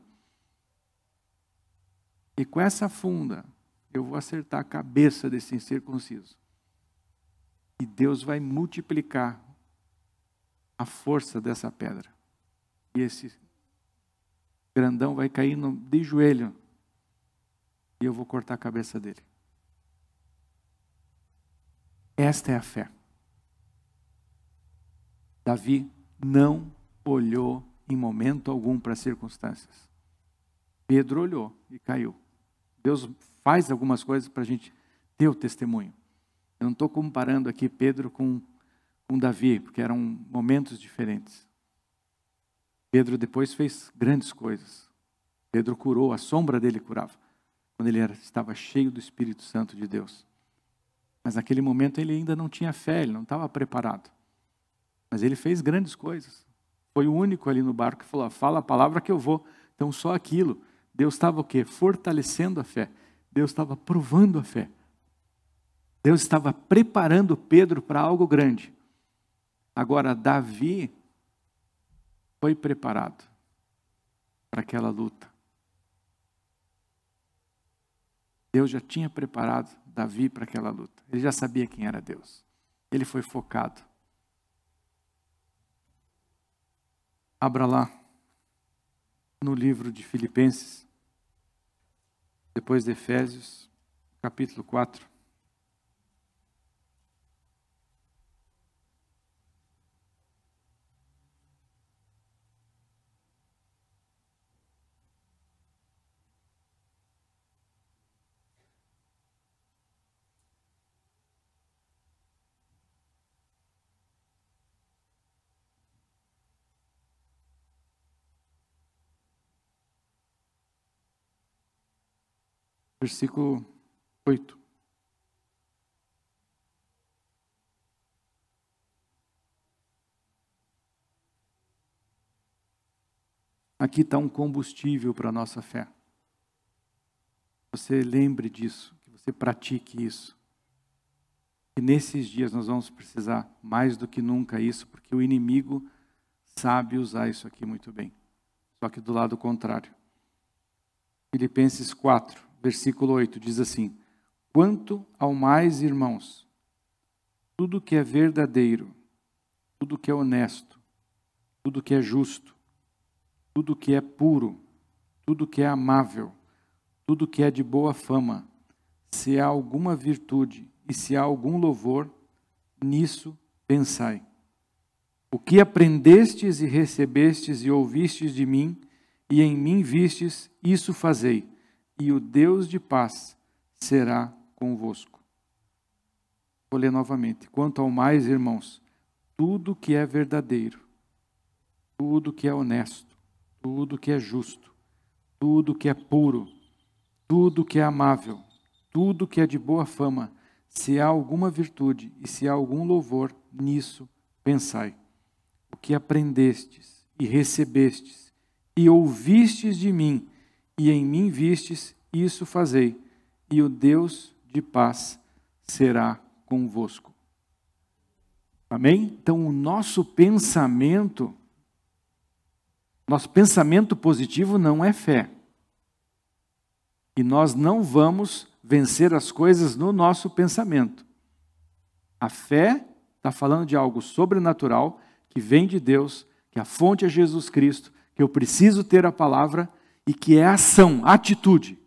E com essa funda, eu vou acertar a cabeça desse incircunciso. E Deus vai multiplicar a força dessa pedra. E esse grandão vai cair no, de joelho. E eu vou cortar a cabeça dele. Esta é a fé. Davi não olhou em momento algum para as circunstâncias. Pedro olhou e caiu. Deus faz algumas coisas para a gente ter o testemunho. Eu não estou comparando aqui Pedro com, com Davi, porque eram momentos diferentes. Pedro depois fez grandes coisas. Pedro curou, a sombra dele curava, quando ele era, estava cheio do Espírito Santo de Deus. Mas naquele momento ele ainda não tinha fé, ele não estava preparado. Mas ele fez grandes coisas. Foi o único ali no barco que falou: fala a palavra que eu vou. Então, só aquilo. Deus estava o quê? Fortalecendo a fé. Deus estava provando a fé. Deus estava preparando Pedro para algo grande. Agora, Davi foi preparado para aquela luta. Deus já tinha preparado Davi para aquela luta. Ele já sabia quem era Deus. Ele foi focado. Abra lá no livro de Filipenses, depois de Efésios, capítulo 4. Versículo 8. Aqui está um combustível para a nossa fé. Você lembre disso, que você pratique isso. E nesses dias nós vamos precisar mais do que nunca isso, porque o inimigo sabe usar isso aqui muito bem. Só que do lado contrário. Filipenses 4, versículo 8, diz assim: Quanto ao mais, irmãos, tudo que é verdadeiro, tudo que é honesto, tudo que é justo, tudo que é puro, tudo que é amável, tudo que é de boa fama, se há alguma virtude e se há algum louvor, nisso pensai. O que aprendestes e recebestes e ouvistes de mim, e em mim vistes, isso fazei e o Deus de paz será convosco. Vou ler novamente. Quanto ao mais, irmãos, tudo que é verdadeiro, tudo que é honesto, tudo que é justo, tudo que é puro, tudo que é amável, tudo que é de boa fama, se há alguma virtude e se há algum louvor, nisso pensai. O que aprendestes e recebestes e ouvistes de mim, e em mim vistes, isso fazei, e o Deus de paz será convosco. Amém? Então, o nosso pensamento, nosso pensamento positivo não é fé. E nós não vamos vencer as coisas no nosso pensamento. A fé está falando de algo sobrenatural que vem de Deus, que a fonte é Jesus Cristo, que eu preciso ter a palavra e que é ação, atitude.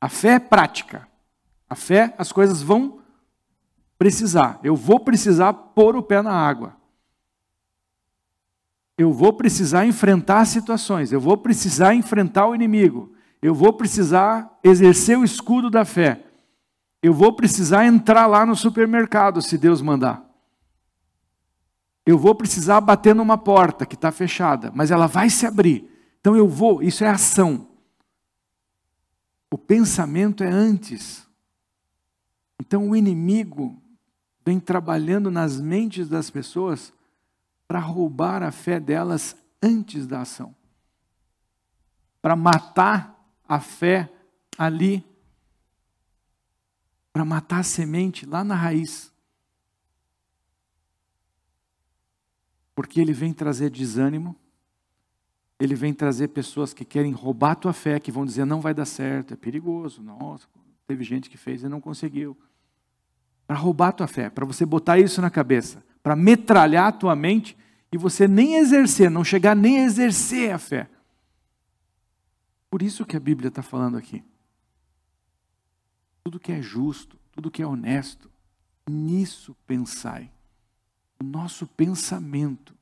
A fé é prática. A fé, as coisas vão precisar. Eu vou precisar pôr o pé na água. Eu vou precisar enfrentar situações. Eu vou precisar enfrentar o inimigo. Eu vou precisar exercer o escudo da fé. Eu vou precisar entrar lá no supermercado, se Deus mandar. Eu vou precisar bater numa porta que está fechada, mas ela vai se abrir. Então eu vou, isso é ação. O pensamento é antes. Então o inimigo vem trabalhando nas mentes das pessoas para roubar a fé delas antes da ação. Para matar a fé ali. Para matar a semente lá na raiz. Porque ele vem trazer desânimo, ele vem trazer pessoas que querem roubar a tua fé, que vão dizer não vai dar certo, é perigoso. Nossa, teve gente que fez e não conseguiu. Para roubar a tua fé, para você botar isso na cabeça, para metralhar a tua mente e você nem exercer, não chegar nem a exercer a fé. Por isso que a Bíblia está falando aqui. Tudo que é justo, tudo que é honesto, nisso pensai. O nosso pensamento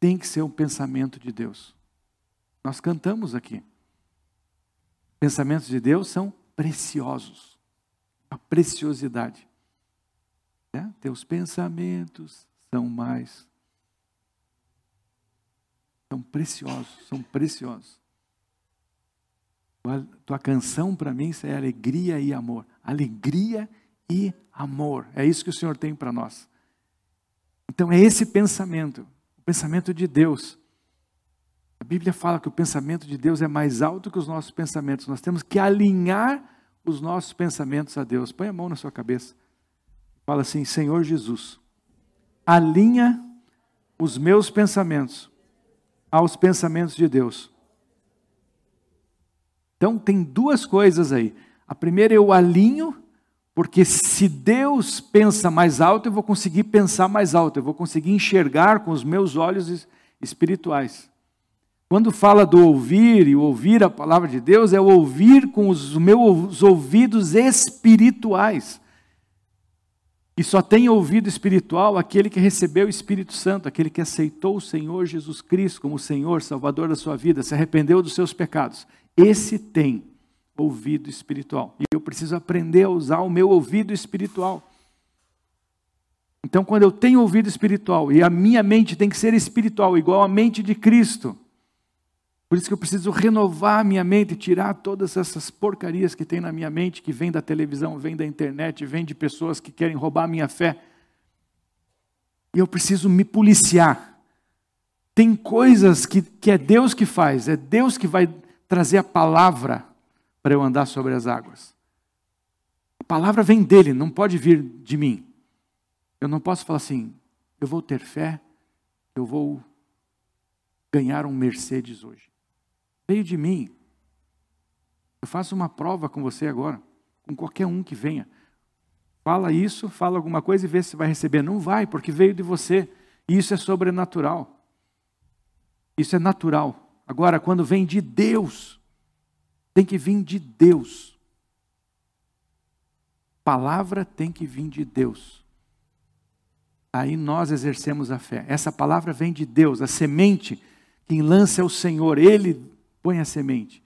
tem que ser um pensamento de Deus. Nós cantamos aqui. Pensamentos de Deus são preciosos. A preciosidade. Né? Teus pensamentos são mais. São preciosos, são preciosos. Tua canção para mim é alegria e amor. Alegria e amor. É isso que o Senhor tem para nós. Então é esse pensamento pensamento de Deus. A Bíblia fala que o pensamento de Deus é mais alto que os nossos pensamentos. Nós temos que alinhar os nossos pensamentos a Deus. Põe a mão na sua cabeça. Fala assim: Senhor Jesus, alinha os meus pensamentos aos pensamentos de Deus. Então, tem duas coisas aí. A primeira, eu alinho porque se Deus pensa mais alto, eu vou conseguir pensar mais alto, eu vou conseguir enxergar com os meus olhos espirituais. Quando fala do ouvir e ouvir a palavra de Deus, é ouvir com os meus ouvidos espirituais. E só tem ouvido espiritual aquele que recebeu o Espírito Santo, aquele que aceitou o Senhor Jesus Cristo como Senhor, Salvador da sua vida, se arrependeu dos seus pecados. Esse tem ouvido espiritual. E eu preciso aprender a usar o meu ouvido espiritual. Então, quando eu tenho ouvido espiritual e a minha mente tem que ser espiritual, igual a mente de Cristo, por isso que eu preciso renovar a minha mente, tirar todas essas porcarias que tem na minha mente, que vem da televisão, vem da internet, vem de pessoas que querem roubar a minha fé. E eu preciso me policiar. Tem coisas que, que é Deus que faz, é Deus que vai trazer a palavra para eu andar sobre as águas. A palavra vem dele, não pode vir de mim. Eu não posso falar assim, eu vou ter fé, eu vou ganhar um Mercedes hoje. Veio de mim. Eu faço uma prova com você agora, com qualquer um que venha. Fala isso, fala alguma coisa e vê se vai receber. Não vai, porque veio de você. E isso é sobrenatural. Isso é natural. Agora, quando vem de Deus, tem que vir de Deus. Palavra tem que vir de Deus. Aí nós exercemos a fé. Essa palavra vem de Deus, a semente, quem lança é o Senhor, Ele põe a semente.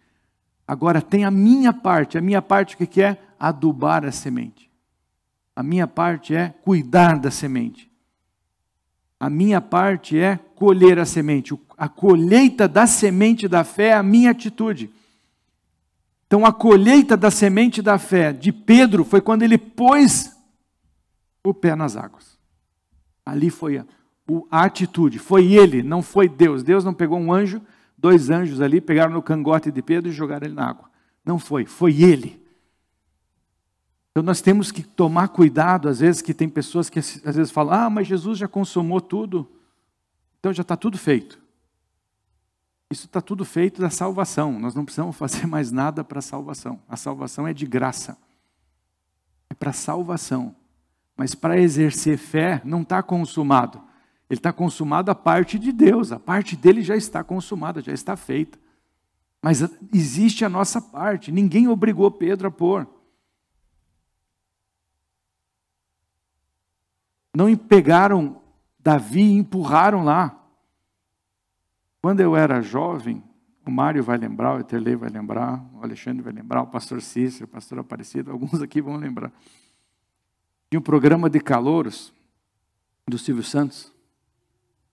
Agora tem a minha parte, a minha parte o que é? Adubar a semente. A minha parte é cuidar da semente. A minha parte é colher a semente. A colheita da semente da fé é a minha atitude. Então, a colheita da semente da fé de Pedro foi quando ele pôs o pé nas águas. Ali foi a, a atitude, foi ele, não foi Deus. Deus não pegou um anjo, dois anjos ali, pegaram no cangote de Pedro e jogaram ele na água. Não foi, foi ele. Então nós temos que tomar cuidado, às vezes que tem pessoas que às vezes falam, ah, mas Jesus já consumou tudo, então já está tudo feito. Isso está tudo feito da salvação. Nós não precisamos fazer mais nada para a salvação. A salvação é de graça. É para salvação. Mas para exercer fé, não está consumado. Ele está consumado a parte de Deus. A parte dele já está consumada, já está feita. Mas existe a nossa parte. Ninguém obrigou Pedro a pôr. Não pegaram Davi e empurraram lá. Quando eu era jovem, o Mário vai lembrar, o Eterlei vai lembrar, o Alexandre vai lembrar, o pastor Cícero, o pastor Aparecido, alguns aqui vão lembrar. Tinha um programa de calouros do Silvio Santos.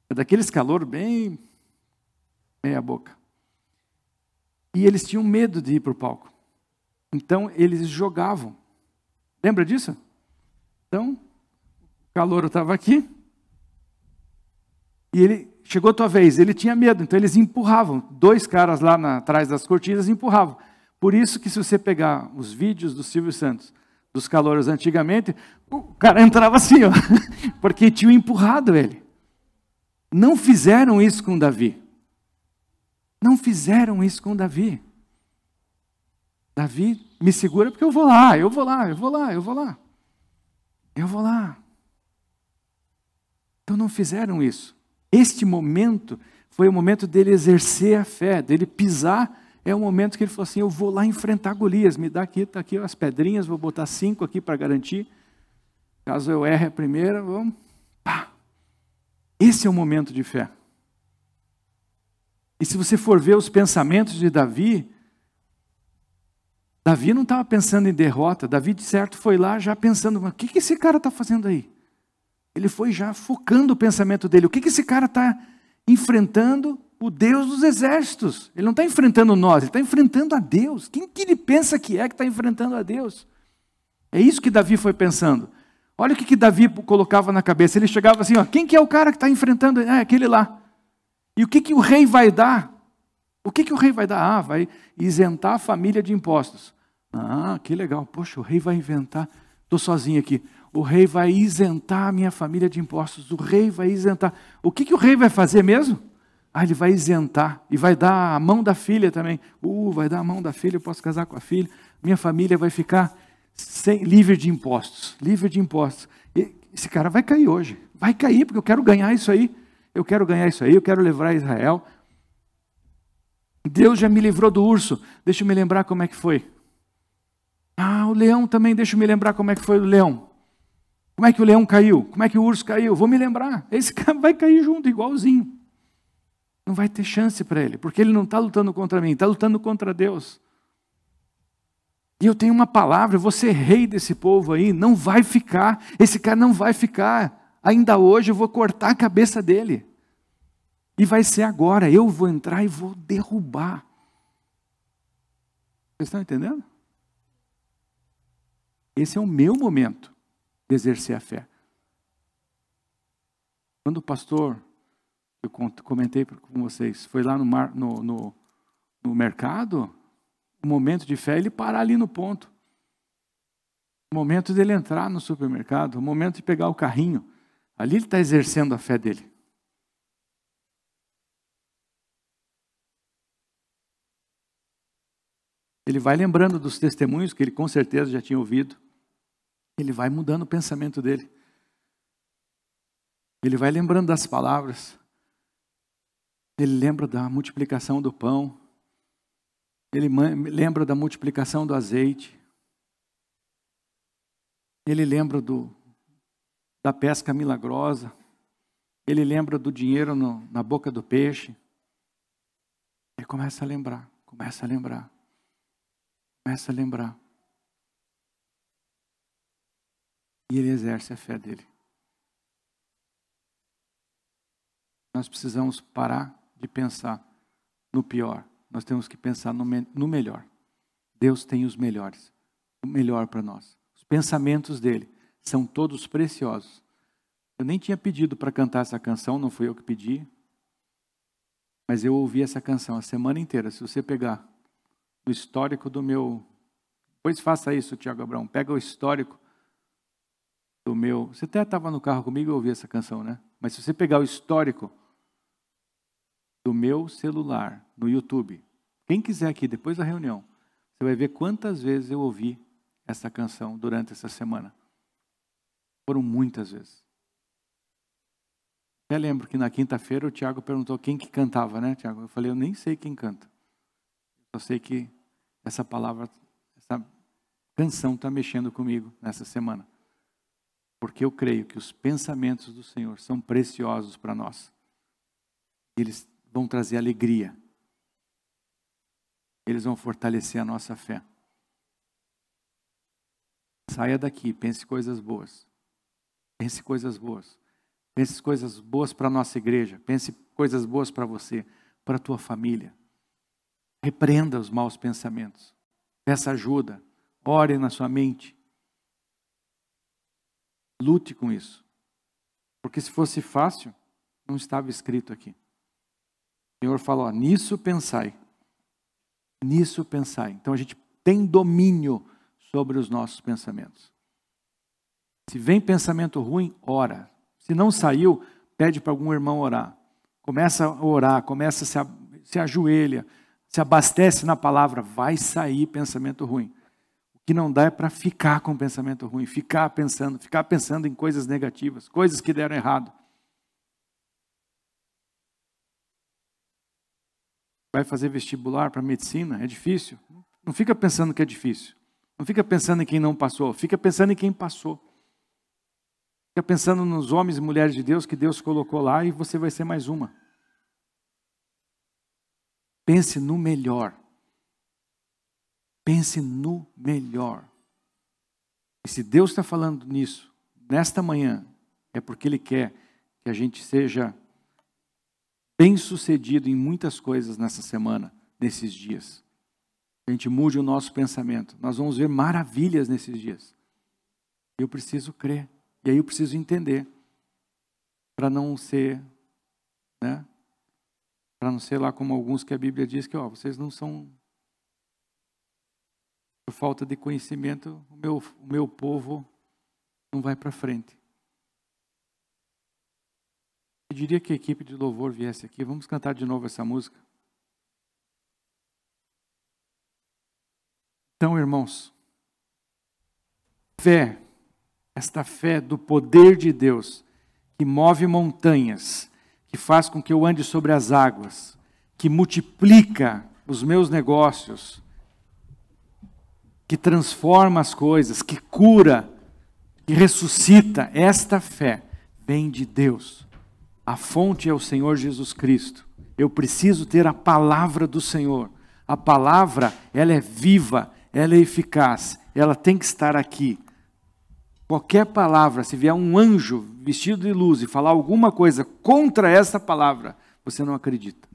É daqueles calouros bem meia boca. E eles tinham medo de ir para o palco. Então eles jogavam. Lembra disso? Então, o calouro estava aqui. E ele chegou a tua vez, ele tinha medo, então eles empurravam. Dois caras lá na, atrás das cortinas empurravam. Por isso que se você pegar os vídeos do Silvio Santos, dos calouros antigamente, o cara entrava assim, ó, porque tinham empurrado ele. Não fizeram isso com Davi. Não fizeram isso com Davi. Davi me segura porque eu vou lá, eu vou lá, eu vou lá, eu vou lá. Eu vou lá. Então não fizeram isso. Este momento foi o momento dele exercer a fé, dele pisar. É o momento que ele falou assim: Eu vou lá enfrentar Golias, me dá aqui, tá aqui as pedrinhas, vou botar cinco aqui para garantir. Caso eu erre a primeira, vamos. Pá. Esse é o momento de fé. E se você for ver os pensamentos de Davi, Davi não estava pensando em derrota, Davi de certo foi lá já pensando, o que, que esse cara está fazendo aí? Ele foi já focando o pensamento dele, o que, que esse cara está enfrentando? O Deus dos exércitos. Ele não está enfrentando nós, ele está enfrentando a Deus. Quem que ele pensa que é que está enfrentando a Deus? É isso que Davi foi pensando. Olha o que, que Davi colocava na cabeça. Ele chegava assim: ó, quem que é o cara que está enfrentando? É aquele lá. E o que, que o rei vai dar? O que, que o rei vai dar? Ah, vai isentar a família de impostos. Ah, que legal. Poxa, o rei vai inventar. Estou sozinho aqui. O rei vai isentar a minha família de impostos. O rei vai isentar. O que, que o rei vai fazer mesmo? Ah, ele vai isentar. E vai dar a mão da filha também. Uh, vai dar a mão da filha, eu posso casar com a filha. Minha família vai ficar sem, livre de impostos, livre de impostos. E esse cara vai cair hoje, vai cair porque eu quero ganhar isso aí, eu quero ganhar isso aí, eu quero levar Israel. Deus já me livrou do urso, deixa eu me lembrar como é que foi. Ah, o leão também, deixa eu me lembrar como é que foi o leão. Como é que o leão caiu? Como é que o urso caiu? Vou me lembrar. Esse cara vai cair junto, igualzinho. Não vai ter chance para ele, porque ele não está lutando contra mim, está lutando contra Deus. E eu tenho uma palavra, ser rei desse povo aí, não vai ficar, esse cara não vai ficar. Ainda hoje eu vou cortar a cabeça dele. E vai ser agora, eu vou entrar e vou derrubar. Vocês estão entendendo? Esse é o meu momento de exercer a fé. Quando o pastor, eu comentei com vocês, foi lá no, mar, no, no, no mercado, o momento de fé, ele parar ali no ponto. O momento dele entrar no supermercado, o momento de pegar o carrinho. Ali ele está exercendo a fé dele. Ele vai lembrando dos testemunhos que ele com certeza já tinha ouvido. Ele vai mudando o pensamento dele. Ele vai lembrando das palavras. Ele lembra da multiplicação do pão. Ele lembra da multiplicação do azeite. Ele lembra do, da pesca milagrosa. Ele lembra do dinheiro no, na boca do peixe. Ele começa a lembrar, começa a lembrar, começa a lembrar. E ele exerce a fé dele. Nós precisamos parar de pensar no pior nós temos que pensar no, no melhor. Deus tem os melhores, o melhor para nós. Os pensamentos dele são todos preciosos. Eu nem tinha pedido para cantar essa canção, não fui eu que pedi, mas eu ouvi essa canção a semana inteira. Se você pegar o histórico do meu. Pois faça isso, Tiago Abrão. Pega o histórico do meu. Você até estava no carro comigo e ouvi essa canção, né? Mas se você pegar o histórico do meu celular no YouTube. Quem quiser aqui, depois da reunião, você vai ver quantas vezes eu ouvi essa canção durante essa semana. Foram muitas vezes. Até lembro que na quinta-feira o Tiago perguntou quem que cantava, né, Tiago? Eu falei, eu nem sei quem canta. Só sei que essa palavra, essa canção está mexendo comigo nessa semana. Porque eu creio que os pensamentos do Senhor são preciosos para nós. Eles vão trazer alegria. Eles vão fortalecer a nossa fé. Saia daqui, pense coisas boas. Pense coisas boas. Pense coisas boas para a nossa igreja. Pense coisas boas para você, para a tua família. Repreenda os maus pensamentos. Peça ajuda. Ore na sua mente. Lute com isso. Porque se fosse fácil, não estava escrito aqui. O Senhor falou: ó, nisso pensai. Nisso pensai. Então a gente tem domínio sobre os nossos pensamentos. Se vem pensamento ruim, ora. Se não saiu, pede para algum irmão orar. Começa a orar, começa a se se ajoelha, se abastece na palavra, vai sair pensamento ruim. Que não dá é para ficar com pensamento ruim, ficar pensando, ficar pensando em coisas negativas, coisas que deram errado. Vai fazer vestibular para medicina? É difícil? Não fica pensando que é difícil. Não fica pensando em quem não passou, fica pensando em quem passou. Fica pensando nos homens e mulheres de Deus que Deus colocou lá e você vai ser mais uma. Pense no melhor. Pense no melhor. E se Deus está falando nisso, nesta manhã, é porque Ele quer que a gente seja bem sucedido em muitas coisas nessa semana, nesses dias. A gente mude o nosso pensamento. Nós vamos ver maravilhas nesses dias. Eu preciso crer. E aí eu preciso entender. Para não ser, né? Para não ser lá como alguns que a Bíblia diz que, ó, vocês não são. Por falta de conhecimento, o meu, o meu povo não vai para frente. Eu diria que a equipe de louvor viesse aqui. Vamos cantar de novo essa música. Então, irmãos, fé, esta fé do poder de Deus, que move montanhas, que faz com que eu ande sobre as águas, que multiplica os meus negócios, que transforma as coisas, que cura, que ressuscita, esta fé vem de Deus. A fonte é o Senhor Jesus Cristo. Eu preciso ter a palavra do Senhor. A palavra, ela é viva, ela é eficaz, ela tem que estar aqui. Qualquer palavra, se vier um anjo vestido de luz e falar alguma coisa contra essa palavra, você não acredita.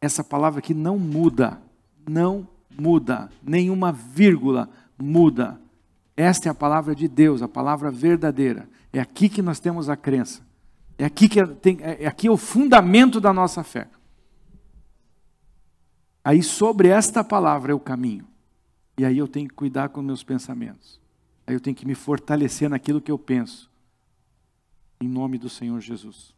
Essa palavra aqui não muda, não muda, nenhuma vírgula muda. Esta é a palavra de Deus, a palavra verdadeira. É aqui que nós temos a crença. É aqui que tem, é aqui é o fundamento da nossa fé. Aí sobre esta palavra é o caminho. E aí eu tenho que cuidar com meus pensamentos. Aí eu tenho que me fortalecer naquilo que eu penso. Em nome do Senhor Jesus.